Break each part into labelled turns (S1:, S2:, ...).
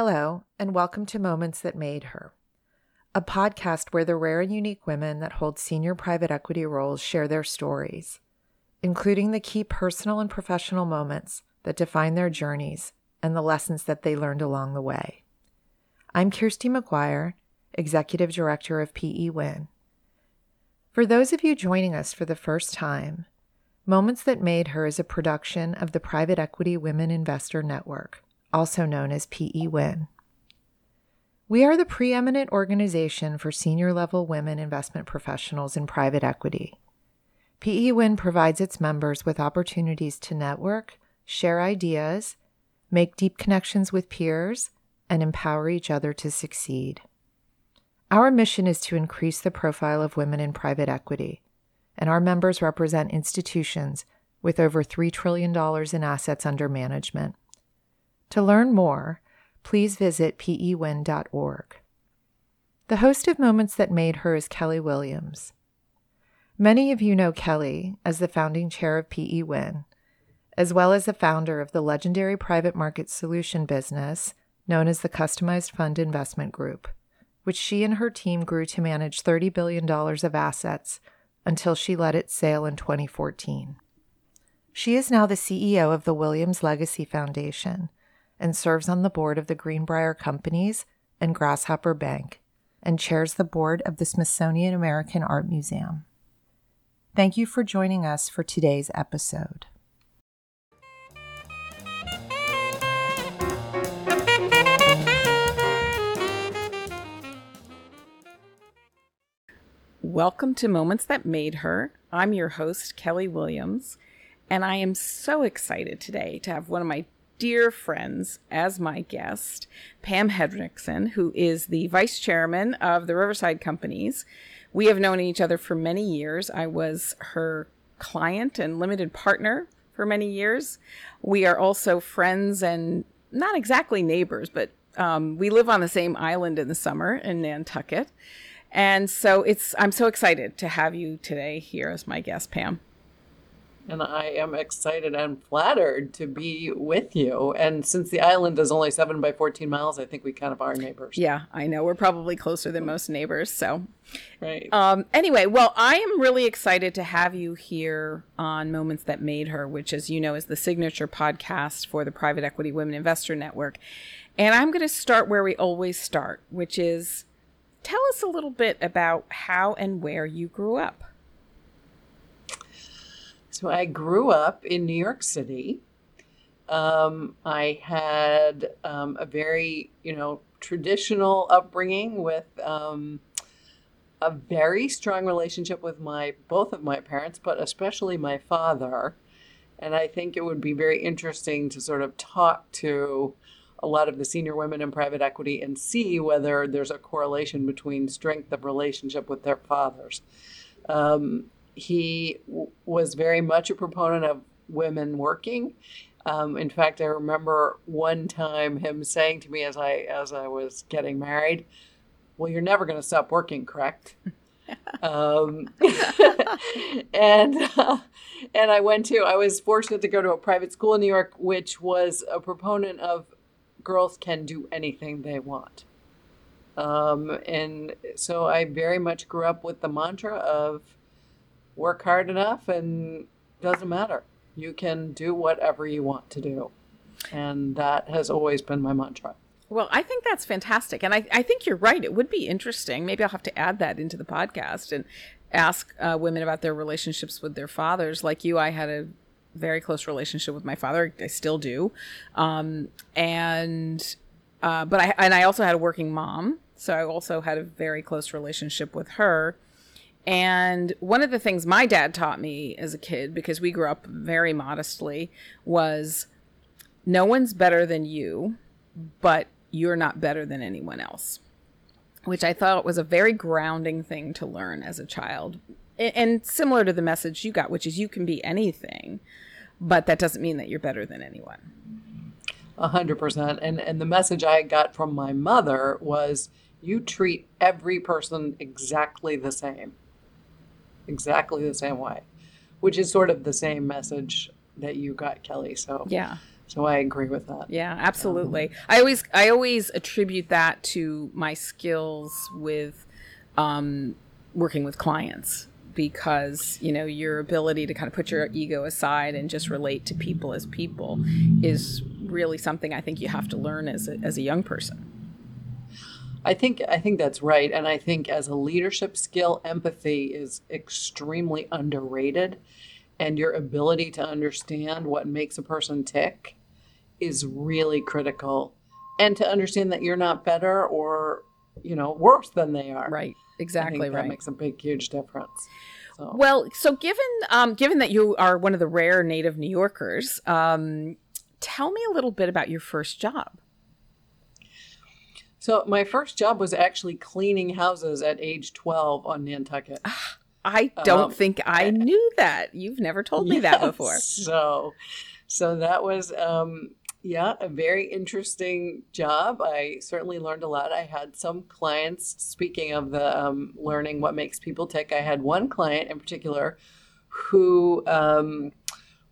S1: Hello, and welcome to Moments That Made Her, a podcast where the rare and unique women that hold senior private equity roles share their stories, including the key personal and professional moments that define their journeys and the lessons that they learned along the way. I'm Kirsty McGuire, Executive Director of PE Win. For those of you joining us for the first time, Moments That Made Her is a production of the Private Equity Women Investor Network also known as PE Win. We are the preeminent organization for senior level women investment professionals in private equity. PE Win provides its members with opportunities to network, share ideas, make deep connections with peers, and empower each other to succeed. Our mission is to increase the profile of women in private equity, and our members represent institutions with over $3 trillion in assets under management. To learn more, please visit pewin.org. The host of Moments That Made Her is Kelly Williams. Many of you know Kelly as the founding chair of PE Win, as well as the founder of the legendary private market solution business known as the Customized Fund Investment Group, which she and her team grew to manage $30 billion of assets until she let it sail in 2014. She is now the CEO of the Williams Legacy Foundation and serves on the board of the Greenbrier Companies and Grasshopper Bank, and chairs the board of the Smithsonian American Art Museum. Thank you for joining us for today's episode.
S2: Welcome to Moments That Made Her. I'm your host, Kelly Williams, and I am so excited today to have one of my dear friends as my guest, Pam Hendrickson, who is the vice chairman of the Riverside Companies. We have known each other for many years. I was her client and limited partner for many years. We are also friends and not exactly neighbors, but um, we live on the same island in the summer in Nantucket. And so it's I'm so excited to have you today here as my guest, Pam
S3: and I am excited and flattered to be with you. And since the island is only seven by 14 miles, I think we kind of are neighbors.
S2: Yeah, I know. We're probably closer than most neighbors. So,
S3: right.
S2: Um, anyway, well, I am really excited to have you here on Moments That Made Her, which, as you know, is the signature podcast for the Private Equity Women Investor Network. And I'm going to start where we always start, which is tell us a little bit about how and where you grew up.
S3: So I grew up in New York City. Um, I had um, a very, you know, traditional upbringing with um, a very strong relationship with my both of my parents, but especially my father. And I think it would be very interesting to sort of talk to a lot of the senior women in private equity and see whether there's a correlation between strength of relationship with their fathers. Um, he w- was very much a proponent of women working. Um, in fact, I remember one time him saying to me as I as I was getting married, "Well, you're never going to stop working, correct?" um, and uh, and I went to. I was fortunate to go to a private school in New York, which was a proponent of girls can do anything they want. Um, and so I very much grew up with the mantra of work hard enough and doesn't matter. You can do whatever you want to do. And that has always been my mantra.
S2: Well, I think that's fantastic. And I, I think you're right. It would be interesting. Maybe I'll have to add that into the podcast and ask uh, women about their relationships with their fathers. Like you, I had a very close relationship with my father. I still do. Um, and, uh, but I, and I also had a working mom. So I also had a very close relationship with her. And one of the things my dad taught me as a kid, because we grew up very modestly, was no one's better than you, but you're not better than anyone else, which I thought was a very grounding thing to learn as a child. And similar to the message you got, which is you can be anything, but that doesn't mean that you're better than anyone.
S3: A hundred percent. And and the message I got from my mother was you treat every person exactly the same exactly the same way, which is sort of the same message that you got, Kelly. So
S2: yeah,
S3: So I agree with that.
S2: Yeah, absolutely. Um, I always I always attribute that to my skills with um, working with clients because you know your ability to kind of put your ego aside and just relate to people as people is really something I think you have to learn as a, as a young person.
S3: I think I think that's right, and I think as a leadership skill, empathy is extremely underrated, and your ability to understand what makes a person tick is really critical and to understand that you're not better or you know worse than they are.
S2: Right. Exactly
S3: right. that makes a big huge difference
S2: so. well so given um, given that you are one of the rare native new yorkers um, tell me a little bit about your first job
S3: so my first job was actually cleaning houses at age 12 on nantucket
S2: ah, i don't um, think i knew that you've never told me yes, that before
S3: so so that was um, yeah, a very interesting job. I certainly learned a lot. I had some clients, speaking of the um, learning what makes people tick, I had one client in particular who um,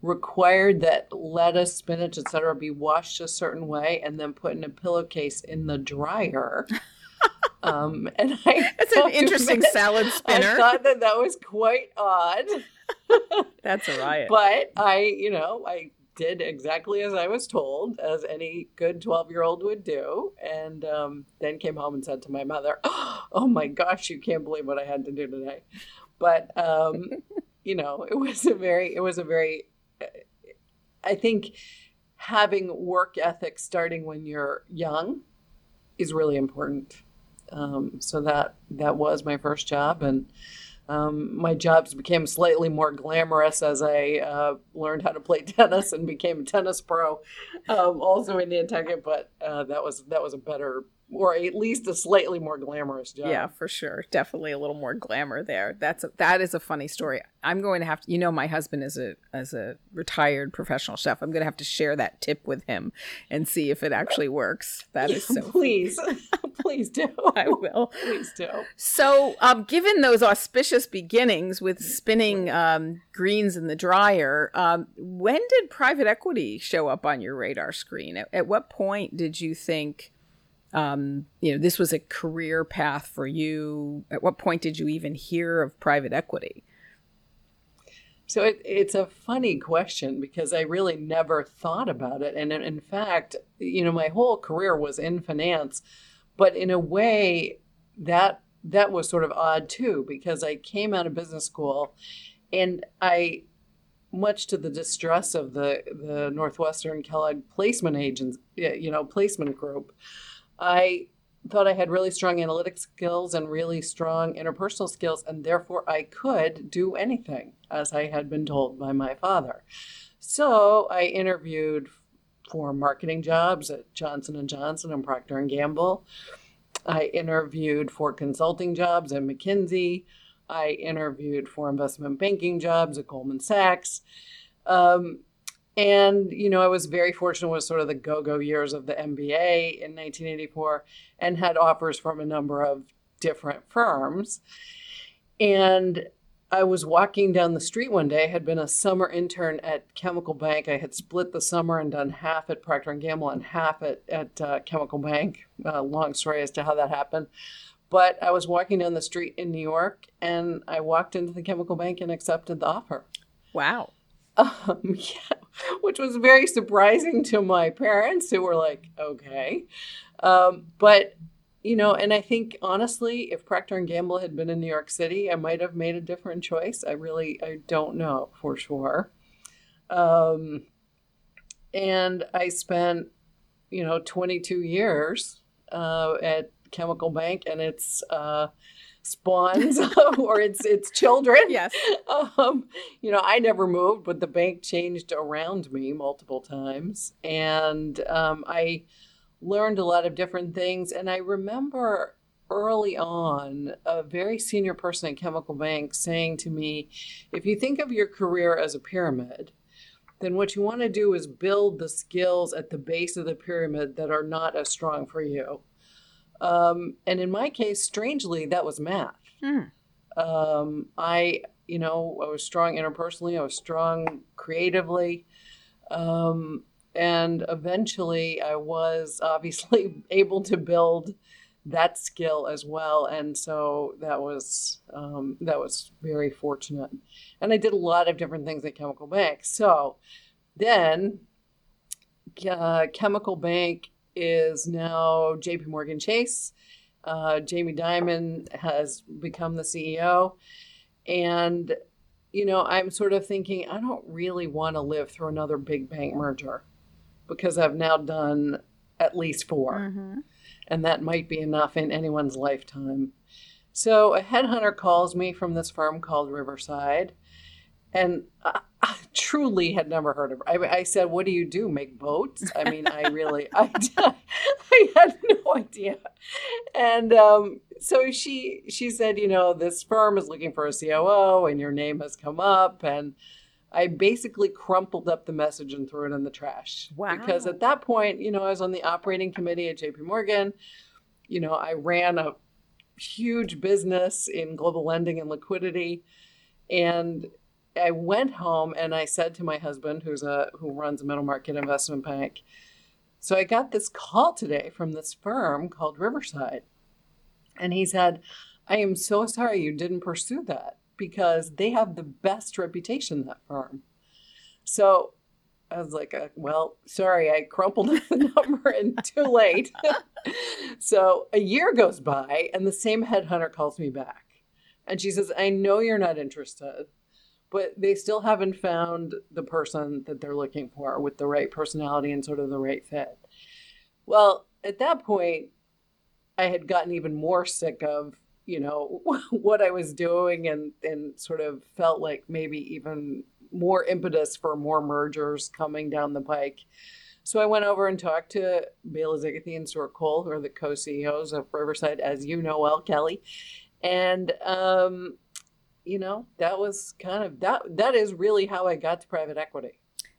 S3: required that lettuce, spinach, etc., be washed a certain way and then put in a pillowcase in the dryer. um, and I
S2: that's an interesting admit, salad spinner.
S3: I thought that that was quite odd.
S2: that's a riot.
S3: But I, you know, I did exactly as I was told, as any good 12 year old would do. And um, then came home and said to my mother, Oh my gosh, you can't believe what I had to do today. But, um, you know, it was a very, it was a very, I think having work ethic starting when you're young is really important. Um, so that, that was my first job. And, um, my jobs became slightly more glamorous as I uh, learned how to play tennis and became a tennis pro, um, also in Nantucket. But uh, that was that was a better or at least a slightly more glamorous job.
S2: Yeah, for sure. Definitely a little more glamour there. That's a, that is a funny story. I'm going to have to you know my husband is a as a retired professional chef. I'm going to have to share that tip with him and see if it actually works. That yeah, is so
S3: Please. please do.
S2: I will.
S3: Please do.
S2: So, um, given those auspicious beginnings with spinning um, greens in the dryer, um, when did private equity show up on your radar screen? At, at what point did you think um, you know, this was a career path for you? At what point did you even hear of private equity?
S3: So it, it's a funny question because I really never thought about it. And in, fact, you know, my whole career was in finance, but in a way that that was sort of odd too because I came out of business school and I much to the distress of the the Northwestern Kellogg placement agents, you know, placement group, I thought I had really strong analytic skills and really strong interpersonal skills, and therefore I could do anything, as I had been told by my father. So I interviewed for marketing jobs at Johnson and Johnson and Procter and Gamble. I interviewed for consulting jobs at McKinsey. I interviewed for investment banking jobs at Goldman Sachs. Um, and, you know, I was very fortunate with sort of the go go years of the MBA in 1984 and had offers from a number of different firms. And I was walking down the street one day. I had been a summer intern at Chemical Bank. I had split the summer and done half at Procter and Gamble and half at at uh, Chemical Bank. Uh, long story as to how that happened. But I was walking down the street in New York, and I walked into the Chemical Bank and accepted the offer.
S2: Wow.
S3: Um, yeah, which was very surprising to my parents who were like, okay. Um, but you know, and I think honestly, if Procter and Gamble had been in New York City, I might have made a different choice. I really, I don't know for sure. Um, and I spent, you know, 22 years uh, at Chemical Bank, and it's uh, spawns or its its children.
S2: Yes.
S3: Um, you know, I never moved, but the bank changed around me multiple times, and um, I learned a lot of different things. And I remember early on a very senior person at Chemical Bank saying to me, "If you think of your career as a pyramid." Then what you want to do is build the skills at the base of the pyramid that are not as strong for you. Um, and in my case, strangely, that was math. Hmm. Um, I, you know, I was strong interpersonally. I was strong creatively. Um, and eventually I was obviously able to build that skill as well, and so that was um, that was very fortunate. And I did a lot of different things at Chemical Bank. So then, uh, Chemical Bank is now J.P. Morgan Chase. Uh, Jamie Dimon has become the CEO, and you know I'm sort of thinking I don't really want to live through another big bank merger because I've now done at least 4
S2: Mm-hmm.
S3: and that might be enough in anyone's lifetime. So a headhunter calls me from this firm called Riverside, and I, I truly had never heard of. Her. I, I said, "What do you do? Make boats?" I mean, I really, I, I had no idea. And um, so she she said, "You know, this firm is looking for a COO, and your name has come up." And I basically crumpled up the message and threw it in the trash.
S2: Wow.
S3: Because at that point, you know, I was on the operating committee at JP Morgan. You know, I ran a huge business in global lending and liquidity. And I went home and I said to my husband, who's a who runs a middle market investment bank, so I got this call today from this firm called Riverside. And he said, I am so sorry you didn't pursue that because they have the best reputation, that firm. So I was like, uh, well, sorry, I crumpled the number and too late. so a year goes by and the same headhunter calls me back. And she says, I know you're not interested, but they still haven't found the person that they're looking for with the right personality and sort of the right fit. Well, at that point, I had gotten even more sick of, you know, what I was doing and, and sort of felt like maybe even more impetus for more mergers coming down the pike. So I went over and talked to Bela Szigethy and Stewart Kohl, who are the co-CEOs of Riverside, as you know well, Kelly. And um, you know, that was kind of that that is really how I got to private equity.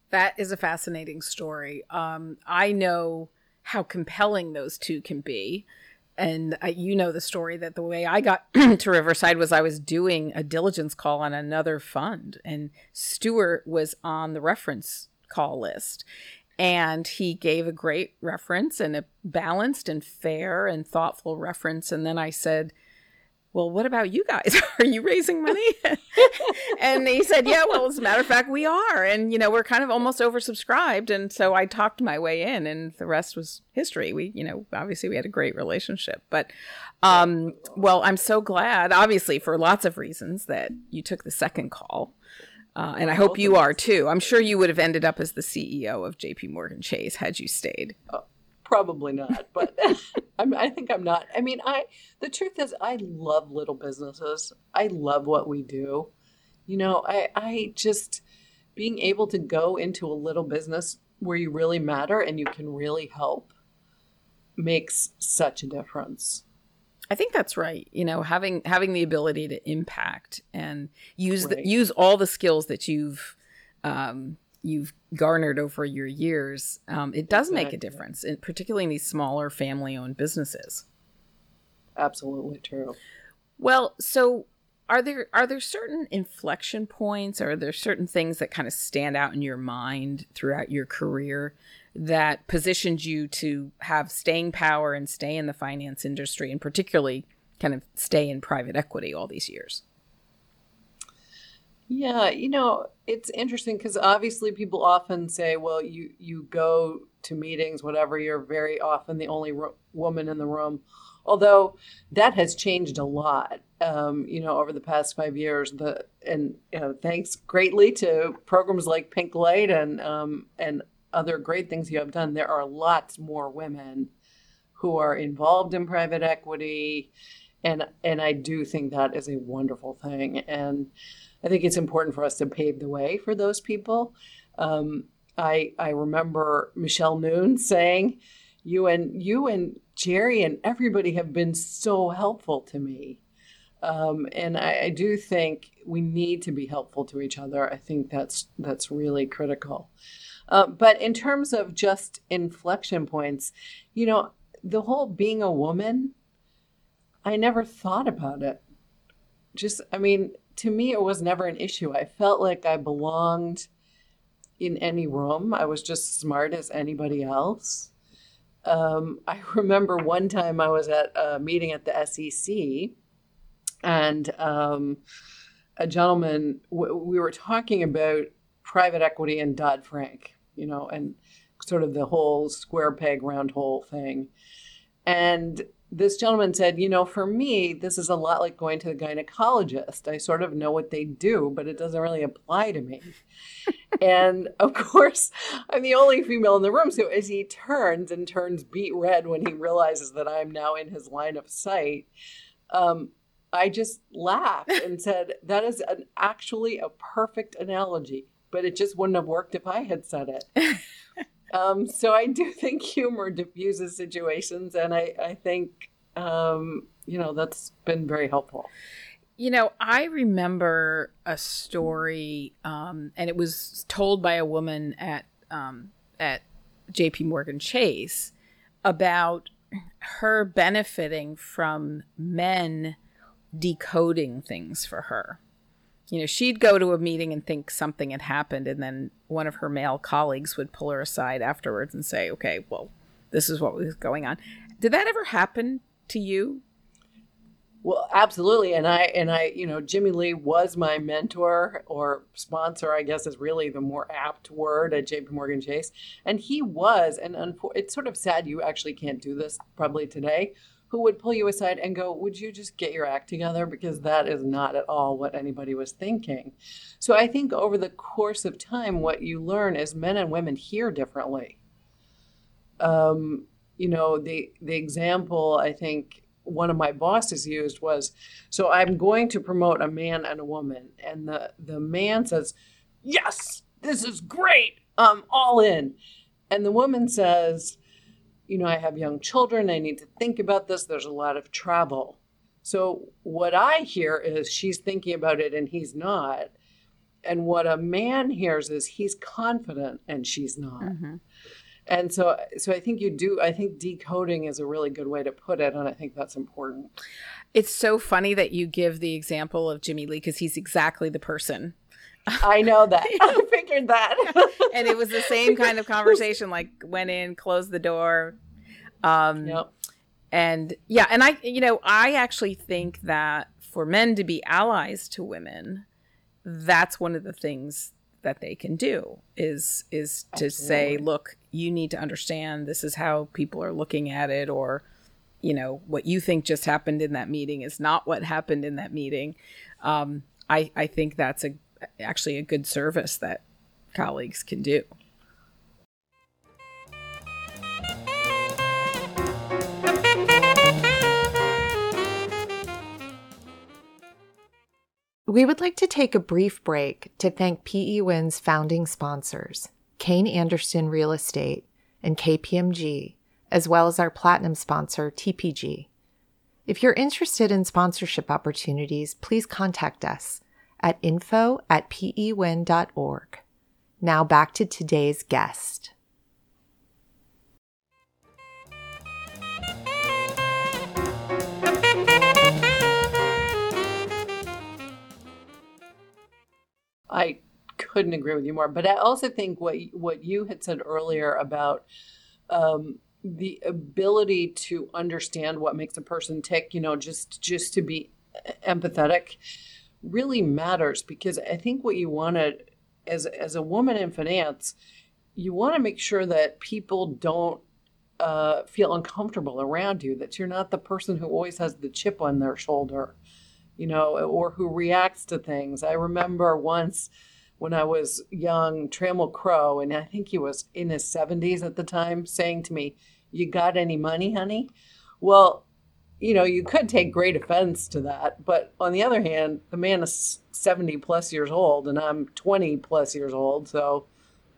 S2: That is a fascinating story. Um, I know how compelling those two can be. And you know the story that the way I got to Riverside was I was doing a diligence call on another fund, and Stewart was on the reference call list. And he gave a great reference and a balanced and fair and thoughtful reference. And then I said, well, what about you guys? Are you raising money? and he said, yeah, well, as a matter of fact, we are. And, you know, we're kind of almost oversubscribed. And so I talked my way in and the rest was history. We, you know, obviously we had a great relationship. But, um, well, I'm so glad, obviously, for lots of reasons that you took the second call. Uh, and I hope you are too. I'm sure you would have ended up as the CEO of JP Morgan Chase had you stayed.
S3: Probably not, but I'm, I think I'm not. I mean, I the truth is, I love little businesses. I love what we do. You know, I I just being able to go into a little business where you really matter and you can really help makes such a difference.
S2: I think that's right. You know, having having the ability to impact and use
S3: Right.
S2: the, use all the skills that you've um, you've garnered over your years, um, it does make a difference, in, particularly in these smaller family-owned businesses.
S3: Absolutely true.
S2: Well, so are there are there certain inflection points? Or are there certain things that kind of stand out in your mind throughout your career that positioned you to have staying power and stay in the finance industry, and particularly kind of stay in private equity all these years?
S3: Yeah, you know, it's interesting because obviously people often say, well, you you go to meetings, whatever, you're very often the only ro- woman in the room. Although that has changed a lot, um, you know, over the past five years. The and you know, thanks greatly to programs like Pink Light and um, and other great things you have done. There are lots more women who are involved in private equity, and and I do think that is a wonderful thing. And I think it's important for us to pave the way for those people. Um, I I remember Michelle Noon saying, "You and you and Jerry and everybody have been so helpful to me." Um, and I, I do think we need to be helpful to each other. I think that's that's really critical. Uh, but in terms of just inflection points, you know, the whole being a woman, I never thought about it. Just, I mean, to me, it was never an issue. I felt like I belonged in any room. I was just smart as anybody else. Um, I remember one time I was at a meeting at the SEC, and um, a gentleman, w- we were talking about private equity and Dodd Frank, you know, and sort of the whole square peg round hole thing. And this gentleman said, You know, for me, this is a lot like going to the gynecologist. I sort of know what they do, but it doesn't really apply to me. and of course, I'm the only female in the room. So as he turns and turns beet red when he realizes that I'm now in his line of sight, um, I just laughed and said, That is an, actually a perfect analogy, but it just wouldn't have worked if I had said it. Um, so I do think humor diffuses situations, and I, I think, um, you know, that's been very helpful.
S2: You know, I remember a story, um, and it was told by a woman at um, at J.P. Morgan Chase about her benefiting from men decoding things for her you know, she'd go to a meeting and think something had happened, and then one of her male colleagues would pull her aside afterwards and say, "Okay, well, this is what was going on." Did that ever happen to you?
S3: Well, absolutely. And I and I, you know, Jimmy Lee was my mentor or sponsor, I guess is really the more apt word at JP Morgan Chase. And he was, and it's sort of sad you actually can't do this probably today, who would pull you aside and go, Would you just get your act together? Because that is not at all what anybody was thinking. So I think over the course of time, what you learn is men and women hear differently. Um, you know, the the example I think one of my bosses used was so I'm going to promote a man and a woman, and the the man says, Yes, this is great. I'm all in. And the woman says, you know, I have young children. I need to think about this. There's a lot of travel. So what I hear is she's thinking about it and he's not. And what a man hears is he's confident and she's not. Mm-hmm. And so so I think you do I think decoding is a really good way to put it and I think that's important.
S2: It's so funny that you give the example of Jimmy Lee because he's exactly the person
S3: I know that. I figured that.
S2: and it was the same kind of conversation. Like went in, closed the door. Um, yep. And yeah, and I, you know, I actually think that for men to be allies to women, that's one of the things that they can do is is to Absolutely. say, look, you need to understand this is how people are looking at it, or you know, what you think just happened in that meeting is not what happened in that meeting. Um, I I think that's a actually a good service that colleagues can do.
S1: We would like to take a brief break to thank PE Win's founding sponsors, Kayne Anderson Real Estate and KPMG, as well as our platinum sponsor, TPG. If you're interested in sponsorship opportunities, please contact us at info at pewin.org. Now back to today's guest.
S3: I couldn't agree with you more. But I also think what what you had said earlier about um, the ability to understand what makes a person tick, you know, just just to be empathetic really matters because I think what you want to, as, as a woman in finance, you want to make sure that people don't uh, feel uncomfortable around you, that you're not the person who always has the chip on their shoulder, you know, or who reacts to things. I remember once when I was young, Trammell Crow, and I think he was in his 70s at the time, saying to me, You got any money, honey? Well, you know, you could take great offense to that. But on the other hand, the man is 70 plus years old and I'm 20 plus years old. So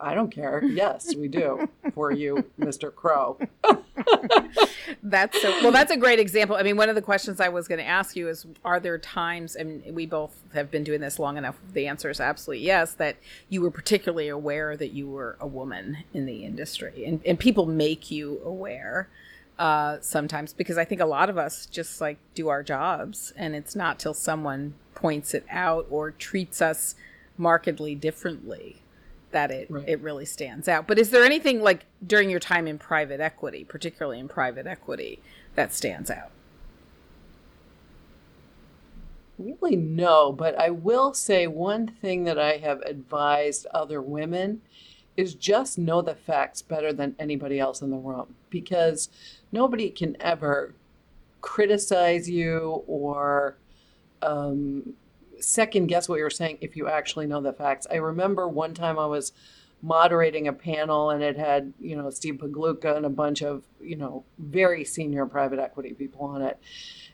S3: I don't care. Yes, we do for you, Mr. Crow.
S2: that's so well. That's a great example. I mean, one of the questions I was going to ask you is: Are there times, and we both have been doing this long enough? The answer is absolutely yes. That you were particularly aware that you were a woman in the industry, and and people make you aware uh, sometimes because I think a lot of us just like do our jobs, and it's not till someone points it out or treats us markedly differently that it
S3: Right.
S2: it really stands out. But is there anything like during your time in private equity, particularly in private equity, that stands out?
S3: Really, no, but I will say one thing that I have advised other women is just know the facts better than anybody else in the room because nobody can ever criticize you or um, second guess what you're saying if you actually know the facts. I remember one time I was moderating a panel and it had, you know, Steve Pagliuca and a bunch of, you know, very senior private equity people on it.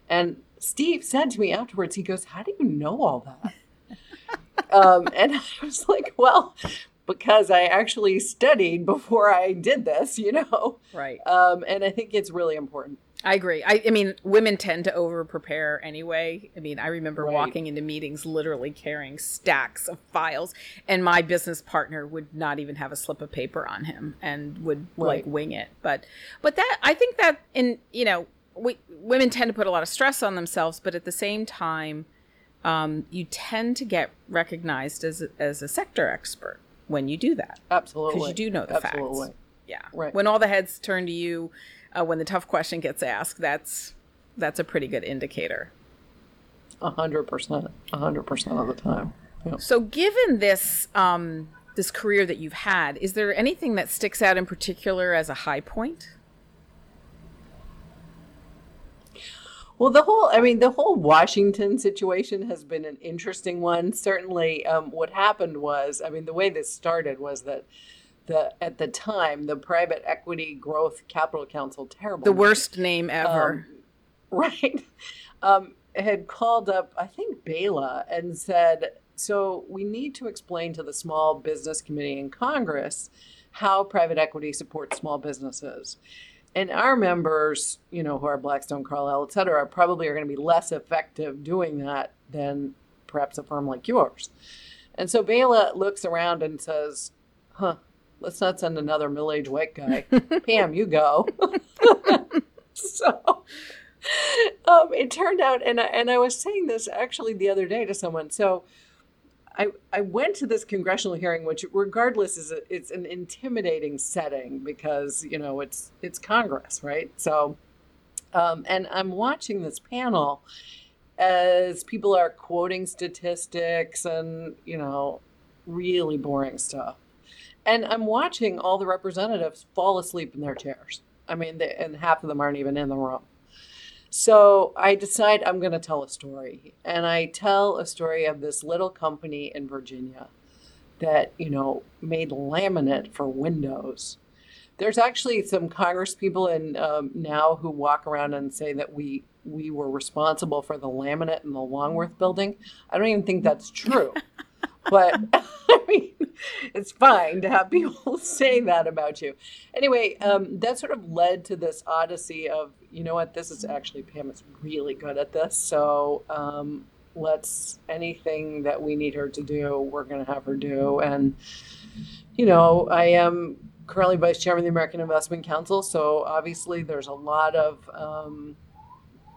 S3: And Steve said to me afterwards, he goes, How do you know all that? um, and I was like, Well, because I actually studied before I did this, you know?
S2: Right.
S3: Um, and I think it's really important.
S2: I agree. I, I mean, women tend to over prepare anyway. I mean, I remember
S3: Right.
S2: walking into meetings literally carrying stacks of files, and my business partner would not even have a slip of paper on him and would like wing it. But, but that I think that in you know, we women tend to put a lot of stress on themselves, but at the same time, um, you tend to get recognized as as a sector expert when you do that
S3: Absolutely.
S2: because you do know the
S3: Absolutely.
S2: facts. Yeah.
S3: Right.
S2: When all the heads turn to you, uh, when the tough question gets asked, that's that's a pretty good indicator.
S3: A hundred percent. A hundred percent of the time. Yeah.
S2: So, given this um, this career that you've had, is there anything that sticks out in particular as a high point?
S3: Well, the whole, I mean, the whole Washington situation has been an interesting one. Certainly, um, what happened was, I mean, the way this started was that the at the time the Private Equity Growth Capital Council, terrible,
S2: The
S3: name,
S2: worst name ever.
S3: right, um, had called up, I think, Bela and said, so we need to explain to the Small Business Committee in Congress how private equity supports small businesses. And our members, you know, who are Blackstone, Carlyle, et cetera, probably are going to be less effective doing that than perhaps a firm like yours. And so Bela looks around and says, huh, let's not send another middle aged white guy. Pam, you go. so um, it turned out, and I, and I was saying this actually the other day to someone. So I, I went to this congressional hearing, which regardless is a, it's an intimidating setting because you know it's it's Congress, right? So, um, and I'm watching this panel as people are quoting statistics and you know really boring stuff, and I'm watching all the representatives fall asleep in their chairs. I mean, they, and half of them aren't even in the room. So I decide I'm going to tell a story. And I tell a story of this little company in Virginia that, you know, made laminate for windows. There's actually some Congress people in um, now who walk around and say that we we were responsible for the laminate in the Longworth building. I don't even think that's true. but I mean, it's fine to have people say that about you. Anyway, um, that sort of led to this odyssey of, you know what, this is actually Pam is really good at this. So um, let's anything that we need her to do, we're going to have her do. And you know, I am currently vice chairman of the American Investment Council, so obviously there's a lot of um,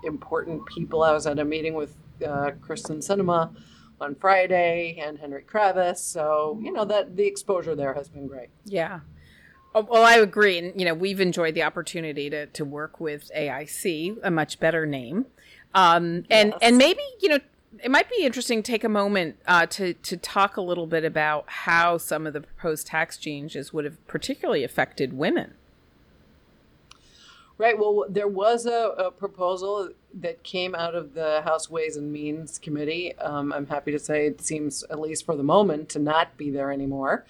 S3: important people. I was at a meeting with uh, Kyrsten Sinema on Friday and Henry Kravis, so you know that the exposure there has been great.
S2: Yeah. Oh, Well, I agree. And, you know, we've enjoyed the opportunity to, to work with AIC, a much better name. Um, and,
S3: Yes.
S2: and maybe, you know, it might be interesting to take a moment uh, to, to talk a little bit about how some of the proposed tax changes would have particularly affected women.
S3: Right. Well, there was a, a proposal that came out of the House Ways and Means Committee. Um, I'm happy to say it seems, at least for the moment, to not be there anymore,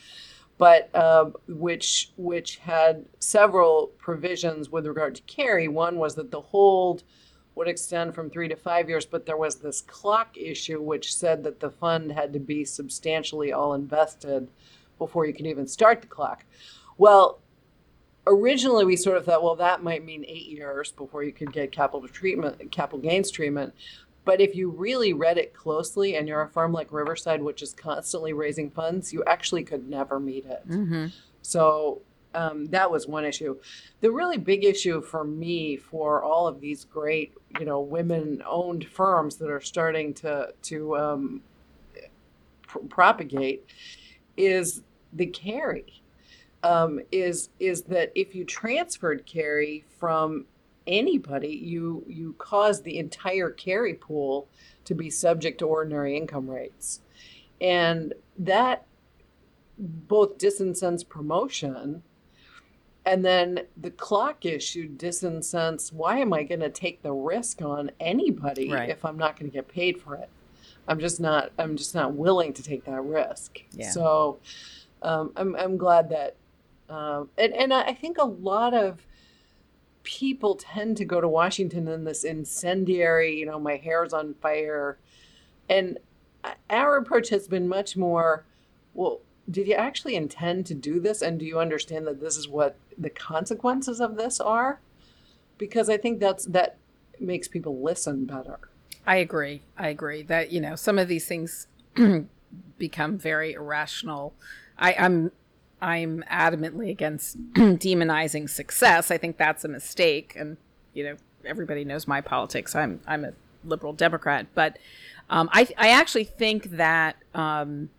S3: but uh, which which had several provisions with regard to carry. One was that the hold would extend from three to five years, but there was this clock issue which said that the fund had to be substantially all invested before you could even start the clock. Well, originally we sort of thought, well, that might mean eight years before you could get capital treatment, capital gains treatment. But if you really read it closely, and you're a firm like Riverside, which is constantly raising funds, you actually could never meet it.
S2: Mm-hmm.
S3: So um, that was one issue. The really big issue for me, for all of these great, you know, women-owned firms that are starting to to um, pr- propagate, is the carry um, is is that if you transferred carry from anybody, you you cause the entire carry pool to be subject to ordinary income rates, and that both disincents promotion and then the clock issue disincents why am i going to take the risk on anybody
S2: Right.
S3: if i'm not going to get paid for it i'm just not i'm just not willing to take that risk
S2: Yeah.
S3: so um, I'm, I'm glad that um, and, and i think a lot of people tend to go to washington in this incendiary you know my hair's on fire and our approach has been much more well did you actually intend to do this and do you understand that this is what the consequences of this are because i think that's that makes people listen better
S2: I agree. I agree that you know some of these things become very irrational. I, I'm I'm adamantly against demonizing success. I think that's a mistake, and you know everybody knows my politics. I'm I'm a liberal Democrat, but um, I I actually think that um,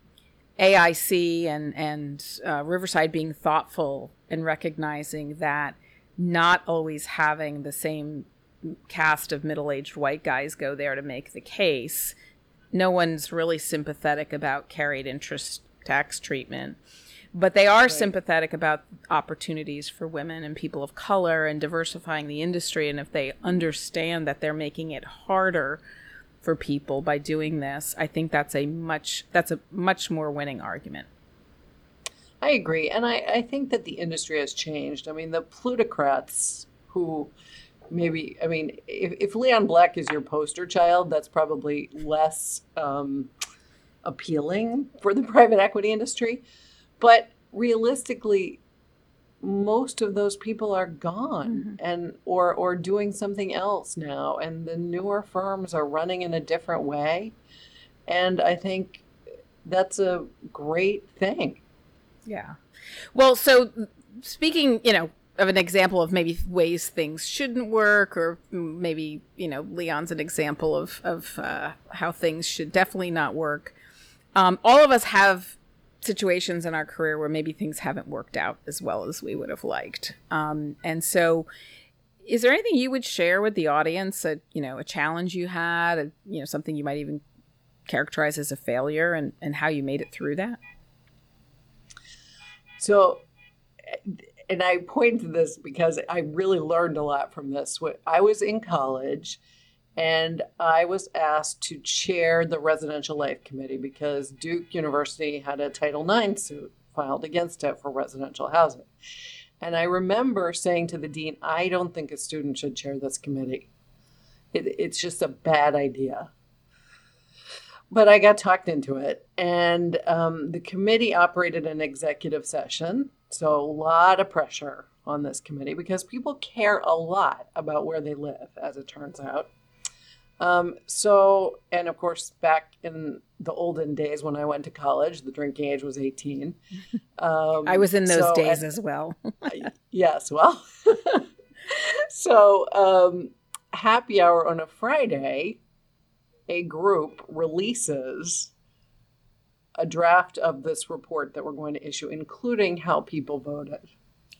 S2: AIC and and uh, Riverside being thoughtful and recognizing that not always having the same cast of middle-aged white guys go there to make the case. No one's really sympathetic about carried interest tax treatment, but they are sympathetic about opportunities for women and people of color and diversifying the industry. And if they understand that they're making it harder for people by doing this, I think that's a much that's a much more winning argument.
S3: I agree. And I, I think that the industry has changed. I mean, the plutocrats who maybe, I mean, if, if Leon Black is your poster child, that's probably less um, appealing for the private equity industry. But realistically, most of those people are gone and or or doing something else now and the newer firms are running in a different way and i think that's a great thing
S2: Yeah. Well, so speaking, you know, of an example of maybe ways things shouldn't work, or maybe you know, Leon's an example of of uh, how things should definitely not work. Um, all of us have situations in our career where maybe things haven't worked out as well as we would have liked, um, and so. Is there anything you would share with the audience? A you know a challenge you had, a, you know something you might even characterize as a failure, and and how you made it through that?
S3: So, and I point to this because I really learned a lot from this. I was in college and I was asked to chair the residential life committee because Duke University had a Title IX suit filed against it for residential housing. And I remember saying to the dean, I don't think a student should chair this committee. It, it's just a bad idea but I got talked into it. And um, the committee operated an executive session. So a lot of pressure on this committee because people care a lot about where they live, as it turns out. Um, so, and of course, back in the olden days when I went to college, the drinking age was 18. Um,
S2: I was in those
S3: so-
S2: days
S3: and-
S2: as well.
S3: yes, well. so, um, happy hour on a Friday, a group releases a draft of this report that we're going to issue, including how people voted.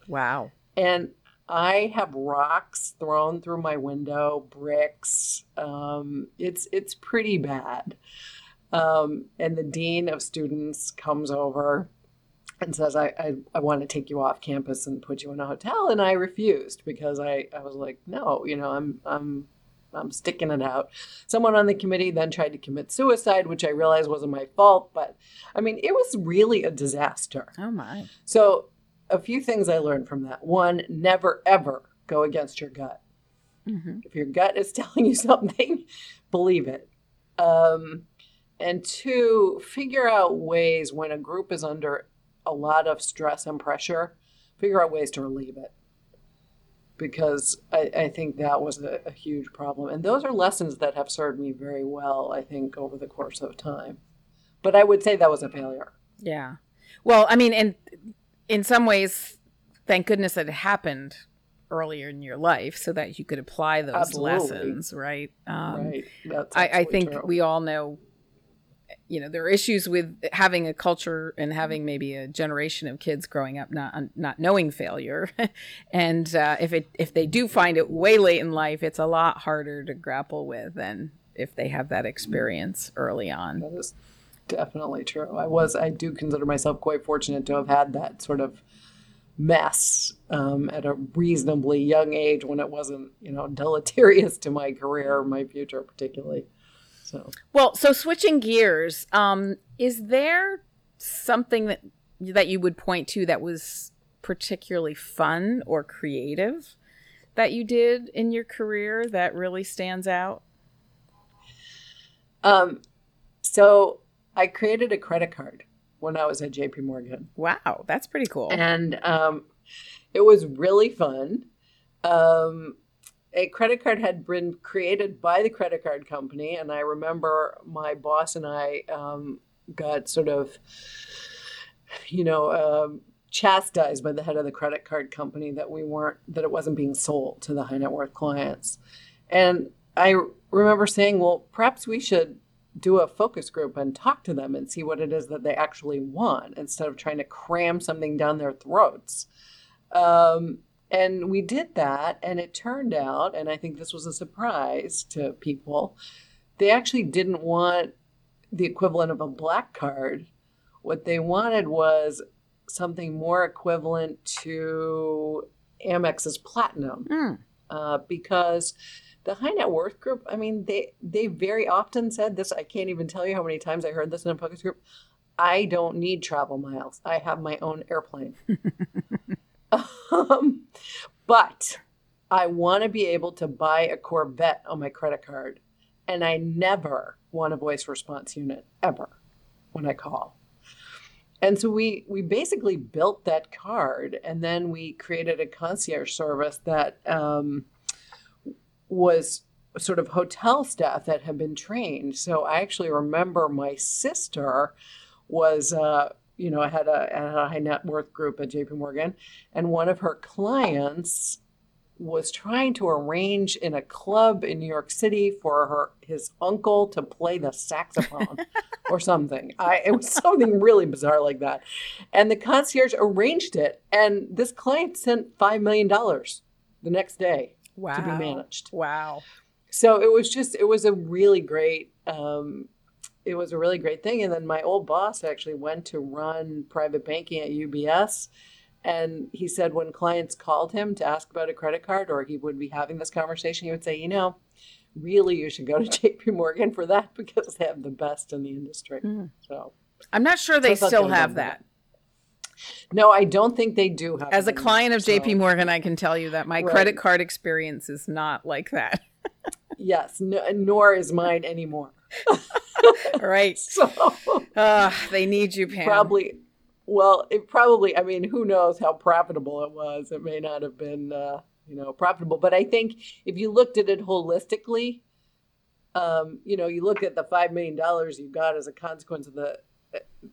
S2: wow.
S3: And I have rocks thrown through my window, bricks. Um, it's it's pretty bad. Um, and the dean of students comes over and says, I, I, I want to take you off campus and put you in a hotel. And I refused because I, I was like, no, you know, I'm, I'm, I'm sticking it out. Someone on the committee then tried to commit suicide, which I realized wasn't my fault. But I mean, it was really a disaster.
S2: Oh my.
S3: So, a few things I learned from that. One, never ever go against your gut.
S2: Mhm.
S3: If your gut is telling you something, believe it. Um, and two, figure out ways when a group is under a lot of stress and pressure, figure out ways to relieve it. Because I, I think that was a, a huge problem. And those are lessons that have served me very well, I think, over the course of time. But I would say that was a failure.
S2: Yeah. Well, I mean, and in some ways, thank goodness that it happened earlier in your life so that you could apply those
S3: Absolutely.
S2: lessons, right? Um,
S3: right.
S2: I, I think
S3: true.
S2: we all know you know there are issues with having a culture and having maybe a generation of kids growing up not not knowing failure and uh, if it if they do find it way late in life it's a lot harder to grapple with than if they have that experience early on
S3: that is definitely true. I was i do consider myself quite fortunate to have had that sort of mess um, at a reasonably young age when it wasn't you know deleterious to my career or my future particularly. So.
S2: Well, so switching gears, um, is there something that that you would point to that was particularly fun or creative that you did in your career that really stands out?
S3: Um, so I created a credit card when I was at JP Morgan.
S2: Wow, that's pretty cool.
S3: And um, it was really fun. Um, a credit card had been created by the credit card company, and I remember my boss and I um, got sort of, you know, um, chastised by the head of the credit card company that we weren't that it wasn't being sold to the high net worth clients, and I remember saying, well, perhaps we should do a focus group and talk to them and see what it is that they actually want instead of trying to cram something down their throats. Um, and we did that, and it turned out, and I think this was a surprise to people, they actually didn't want the equivalent of a black card. What they wanted was something more equivalent to Amex's platinum, mm. uh, because the high net worth group. I mean, they they very often said this. I can't even tell you how many times I heard this in a focus group. I don't need travel miles. I have my own airplane. Um, but I want to be able to buy a Corvette on my credit card. And I never want a voice response unit ever when I call. And so we we basically built that card, and then we created a concierge service that um, was sort of hotel staff that had been trained. So I actually remember my sister was uh, you know, I had a, a high net worth group at JP Morgan, and one of her clients was trying to arrange in a club in New York City for her his uncle to play the saxophone or something. I it was something really bizarre like that. And the concierge arranged it and this client sent 5 million dollars the next day wow. to be managed.
S2: Wow.
S3: So it was just it was a really great um, it was a really great thing. And then my old boss actually went to run private banking at UBS. And he said when clients called him to ask about a credit card or he would be having this conversation, he would say, you know, really you should go to JP Morgan for that because they have the best in the industry. Mm. So
S2: I'm not sure they so still have that.
S3: No, I don't think they do have
S2: As a client of JP Morgan, I can tell you that my right. credit card experience is not like that.
S3: yes, no, nor is mine anymore.
S2: right. So uh, they need you, Pam.
S3: Probably. Well, it probably. I mean, who knows how profitable it was? It may not have been, uh, you know, profitable. But I think if you looked at it holistically, um, you know, you look at the five million dollars you got as a consequence of the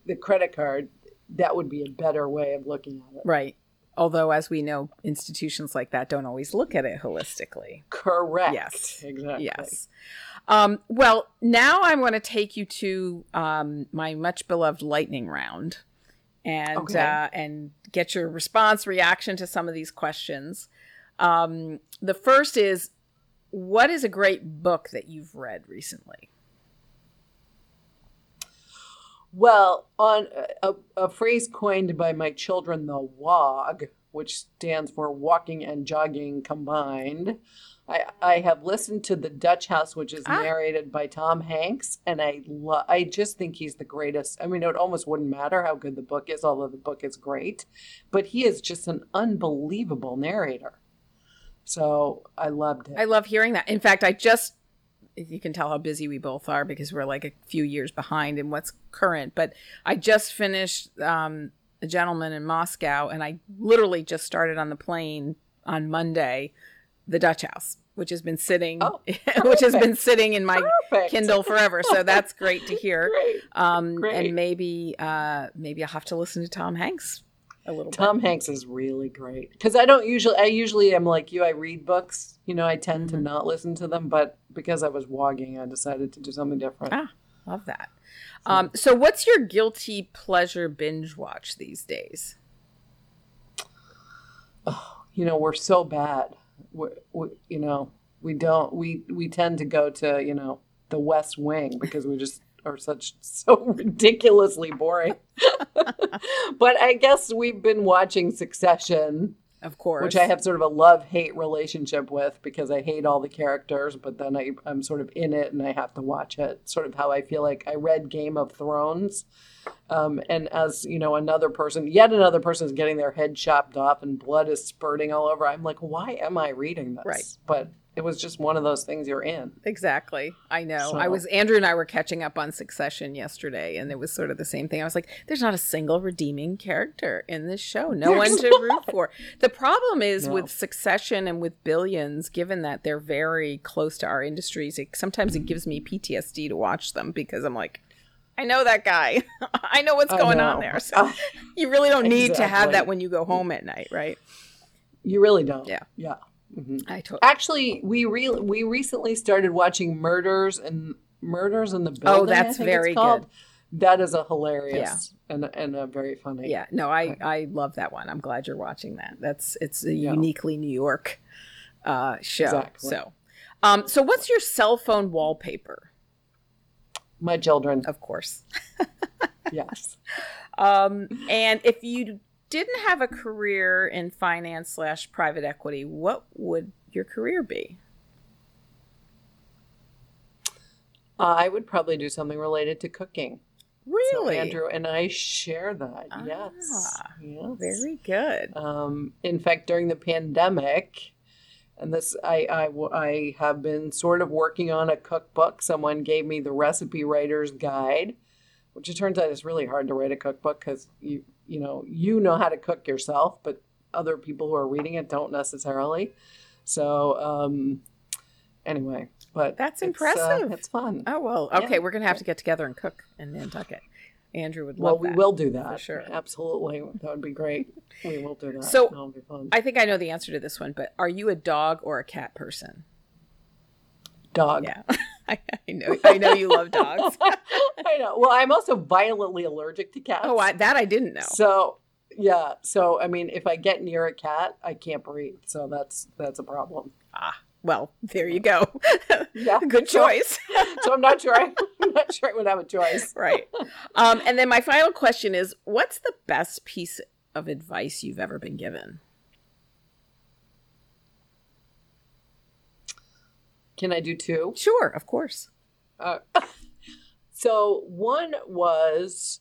S3: the credit card. That would be a better way of looking at it.
S2: Right. Although, as we know, institutions like that don't always look at it holistically.
S3: Correct.
S2: Yes.
S3: Exactly.
S2: Yes. Um, well, now I'm going to take you to um, my much beloved lightning round, and okay. uh, and get your response, reaction to some of these questions. Um, the first is, what is a great book that you've read recently?
S3: Well, on a, a, phrase coined by my children, the WOG, which stands for walking and jogging combined. I, I have listened to the Dutch House, which is ah. narrated by Tom Hanks, and I lo- I just think he's the greatest. I mean, it almost wouldn't matter how good the book is, although the book is great, but he is just an unbelievable narrator. So I loved it.
S2: I love hearing that. In fact, I just you can tell how busy we both are because we're like a few years behind in what's current. But I just finished um, a gentleman in Moscow, and I literally just started on the plane on Monday, the Dutch House, which has been sitting, oh, which has been sitting in my perfect. Kindle forever. So that's great to hear.
S3: great.
S2: Um,
S3: great.
S2: And maybe, uh, maybe I'll have to listen to Tom Hanks a little
S3: Tom
S2: bit.
S3: Hanks is really great because I don't usually I usually am like you I read books you know I tend mm-hmm. to not listen to them but because I was wogging I decided to do something different.
S2: Ah, Love that. Um, so, what's your guilty pleasure binge watch these days?
S3: Oh, you know, we're so bad. We, we, you know, we don't. We we tend to go to you know the West Wing because we just are such so ridiculously boring. but I guess we've been watching Succession
S2: of course.
S3: Which I have sort of a love hate relationship with because I hate all the characters, but then I, I'm sort of in it and I have to watch it. Sort of how I feel like I read Game of Thrones. Um, and as you know, another person, yet another person is getting their head chopped off and blood is spurting all over. I'm like, why am I reading this?
S2: Right.
S3: But it was just one of those things you're in.
S2: Exactly. I know.
S3: So-
S2: I was Andrew and I were catching up on Succession yesterday and it was sort of the same thing. I was like, there's not a single redeeming character in this show. No one to root for. The problem is
S3: No.
S2: with Succession and with Billions, given that they're very close to our industries, it, sometimes it gives me PTSD to watch them because I'm like, I know that guy. I know what's
S3: I
S2: going on there. So
S3: Uh,
S2: you really don't need to have that when you go home at night, right?
S3: you really don't.
S2: Yeah.
S3: Yeah. Mhm.
S2: I totally.
S3: Actually, we re- we recently started watching Murders and Murders in the Building.
S2: Oh,
S3: I
S2: that's
S3: think
S2: very
S3: called.
S2: good.
S3: That is a hilarious and and a very funny.
S2: Yeah, no, I I love that one. I'm glad you're watching that. That's it's a
S3: Yeah.
S2: uniquely New York uh, show.
S3: Exactly.
S2: So, um, so what's your cell phone wallpaper?
S3: My children.
S2: Of course.
S3: yes.
S2: Um, and if you didn't have a career in finance slash private equity, what would your career be?
S3: I would probably do something related to cooking. So
S2: Really?
S3: Andrew and I share that.
S2: Ah,
S3: yes. Yes.
S2: Very good.
S3: Um, in fact, during the pandemic, and this, I, I, I have been sort of working on a cookbook. Someone gave me the recipe writer's guide, which it turns out is really hard to write a cookbook because you, you know, you know how to cook yourself, but other people who are reading it don't necessarily. So, um, anyway, but
S2: That's
S3: it's, uh,
S2: impressive.
S3: it's fun.
S2: Oh well, okay.
S3: Yeah.
S2: We're gonna have to get together and cook in Nantucket. Andrew would
S3: Well, we
S2: that.
S3: will do that.
S2: sure.
S3: Absolutely. That would be great. We will do that.
S2: So-. I think I know the answer to this one, but are you a dog or a cat person?
S3: Dog.
S2: Yeah, I, I know. I know you love dogs.
S3: I know. Well, I'm also violently allergic to cats.
S2: Oh, I, that I didn't know.
S3: So, yeah. So, I mean, if I get near a cat, I can't breathe. So that's that's a problem.
S2: Ah, well, there you go.
S3: Yeah.
S2: Good
S3: So-
S2: choice.
S3: So I'm not sure. I, I'm not sure I would have a choice.
S2: right. Um, and then my final question is, what's the best piece of advice you've ever been given?
S3: Can I do two?
S2: Sure, of course.
S3: Uh, so one was,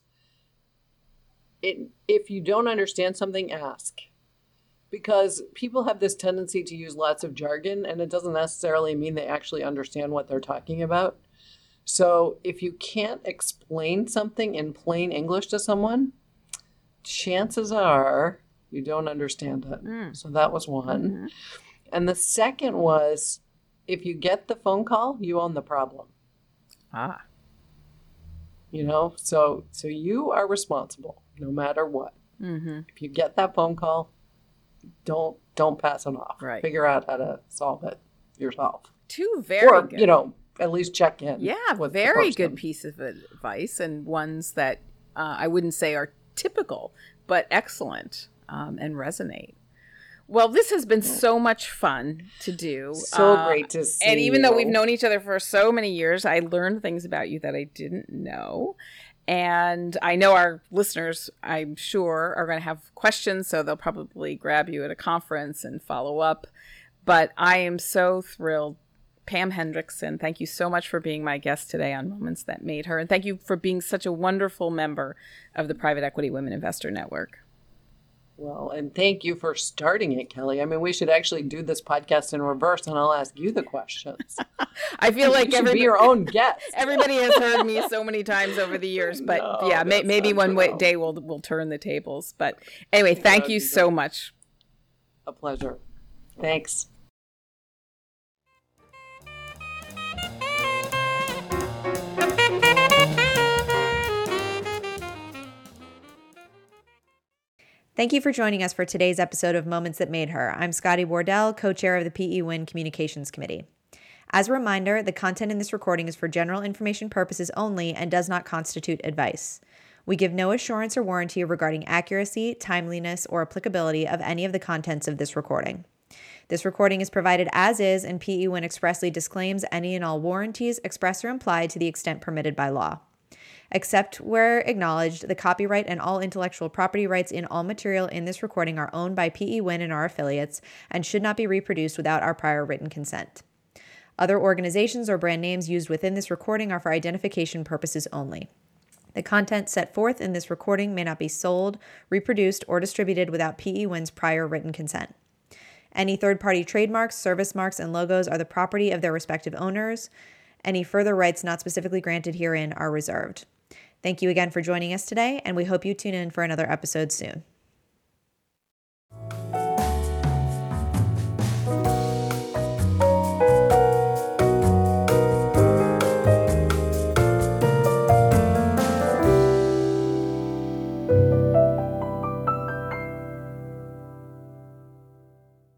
S3: it, if you don't understand something, ask. Because people have this tendency to use lots of jargon, and it doesn't necessarily mean they actually understand what they're talking about. So if you can't explain something in plain English to someone, chances are you don't understand it.
S2: Mm.
S3: So that was one.
S2: Mhm.
S3: And the second was if you get the phone call, you own the problem
S2: Ah,
S3: you know so so you are responsible no matter what
S2: mm-hmm.
S3: if you get that phone call don't don't pass it off
S2: Right.
S3: figure out how to solve it yourself
S2: two very
S3: or
S2: good.
S3: you know at least check in
S2: Yeah,
S3: with
S2: very good piece of advice and ones that uh, I wouldn't say are typical, but excellent um, and resonate. Well, this has been so much fun to do.
S3: so
S2: Uh,
S3: great to see
S2: And even though we've known each other for so many years, I learned things about you that I didn't know. And I know our listeners, I'm sure, are going to have questions, so they'll probably grab you at a conference and follow up. But I am so thrilled. Pam Hendrickson, thank you so much for being my guest today on Moments That Made Her. And thank you for being such a wonderful member of the Private Equity Women Investor Network.
S3: Well and thank you for starting it kelly. I mean we should actually do this podcast in reverse and i'll ask you the questions.
S2: I feel like
S3: you should
S2: everybody,
S3: be your own guest.
S2: everybody has heard me so many times over the years, but
S3: No,
S2: yeah, may, maybe one way, day we'll we'll turn the tables. But anyway, thank you so much.
S3: a pleasure. Thanks
S4: Thank you for joining us for today's episode of Moments That Made Her. I'm Scotty Wardell, co chair of the PE Win Communications Committee. As a reminder, the content in this recording is for general information purposes only and does not constitute advice. We give no assurance or warranty regarding accuracy, timeliness, or applicability of any of the contents of this recording. This recording is provided as is, and PE Win expressly disclaims any and all warranties, express or implied, to the extent permitted by law. Except where acknowledged, the copyright and all intellectual property rights in all material in this recording are owned by PE Win and our affiliates and should not be reproduced without our prior written consent. Other organizations or brand names used within this recording are for identification purposes only. The content set forth in this recording may not be sold, reproduced, or distributed without PE Win's prior written consent. Any third party trademarks, service marks, and logos are the property of their respective owners. Any further rights not specifically granted herein are reserved. Thank you again for joining us today, and we hope you tune in for another episode soon.